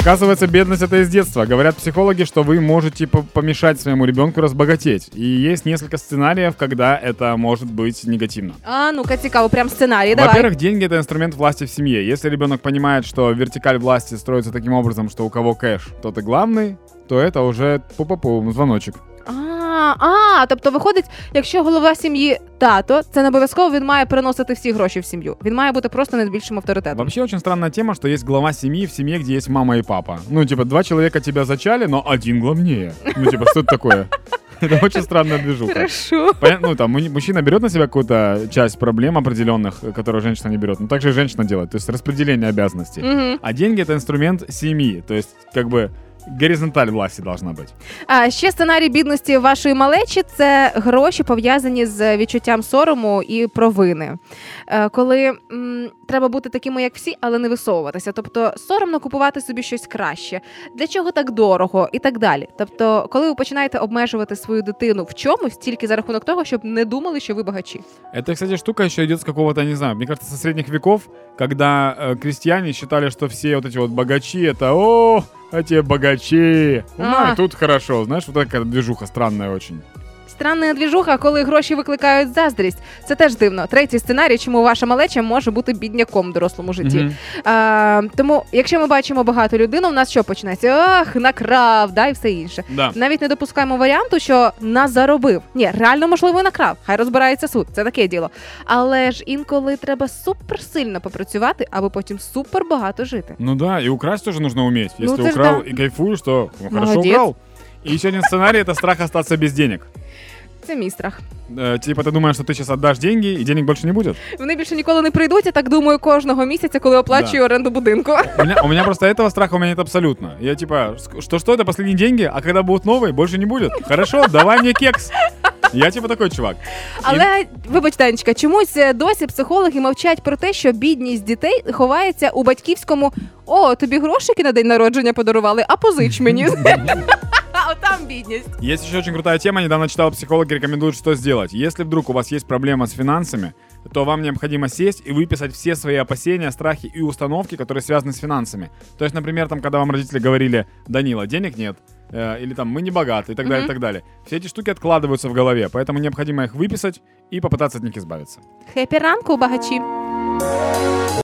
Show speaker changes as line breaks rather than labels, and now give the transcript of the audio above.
Оказывается, бедность это из детства. Говорят психологи, что вы можете помешать своему ребенку разбогатеть. И есть несколько сценариев, когда это может быть негативно.
А, ну-ка, цікаво, прям сценарий, давай.
Во-первых, деньги это инструмент власти в семье. Если ребенок понимает, что вертикаль власти строится таким образом, что у кого кэш, тот и главный, то это уже пу-пу-пу, звоночек.
А, а, тобто виходить, якщо голова сім'ї тато, це не обов'язково він має приносити всі гроші в сім'ю. Він має бути просто найбільшим авторитетом.
Вообще очень странная тема, что есть глава семьи в семье, где есть мама и папа. Ну, типа, два человека тебя зачали, но один главнее. Ну, типа, что это такое? Это очень странная движуха.
Хорошо.
Понятно, ну, там, мужчина берет на себя какую-то часть проблем определенных, которые женщина не берет, но также и женщина делает, то есть распределение обязанностей.
Угу.
А деньги — это инструмент семьи, то есть, как бы, горизонталь власті должна бути.
А ще сценарій бідності вашої малечі це гроші пов'язані з відчуттям сорому і провини. Е, коли м, треба бути такими, як всі, але не висовуватися. Тобто соромно купувати собі щось краще, для чого так дорого і так далі. Тобто, коли ви починаєте обмежувати свою дитину в чомусь тільки за рахунок того, щоб не думали, що ви багачі.
Это, кстати, штука еще идет с какого-то, не знаю, мне кажется, со средних веков, когда э, крестьяне считали, что все вот эти вот богачи, это о, эти богачи. У
А.
тут хорошо. Знаешь, вот такая движуха странная очень.
Странна двіжуха, коли гроші викликають заздрість. Це теж дивно. Третій сценарій, чому ваша малеча може бути бідняком в дорослому житті.
Мгм.
А, тому, якщо ми бачимо багато людину, у нас що починається? Ах, накрав, да, і все інше.
Да.
Навіть не допускаємо варіанту, що нас заробив. Ні, реально можливо накрав. Хай розбирається суд. Це таке діло. Але ж інколи треба суперсильно попрацювати, аби потім супер багато жити.
Ну да, и украсть тоже нужно уметь.
Ну,
Если
ты ж
украл
да.
и кайфуешь, то ну, хорошо
Молодец.
украл. И еще один сценарий — это страх остаться без денег.
Це мій страх.
Э, типа ты думаешь, что ты сейчас отдашь деньги, и денег больше не будет?
Вони більше ніколи не прийдуть. Я так думаю кожного місяця, коли оплачую
Да.
оренду будинку.
У меня, у меня просто этого страха у меня нет абсолютно. Я типа, что-что, это последние деньги, а когда будут новые, больше не будет. Хорошо, давай мне кекс. Я типа такой чувак.
Але вибач, Танечка, чомусь е, досі психологи мовчать про те, що бідність дітей ховається у батьківському о, тобі грошики на день народження подарували, а позич мені. А там бідність.
Есть еще очень крутая тема. Недавно читал, психологи рекомендуют, что сделать. Если вдруг у вас есть проблема с финансами, то вам необходимо сесть и выписать все свои опасения, страхи и установки, которые связаны с финансами. То есть, например, там, когда вам родители говорили, Данила, денег нет, э, или там, мы не богаты, и так далее, и
Мгм.
так далее. Все эти штуки откладываются в голове, поэтому необходимо их выписать и попытаться от них избавиться.
Хепі ранку, багачі.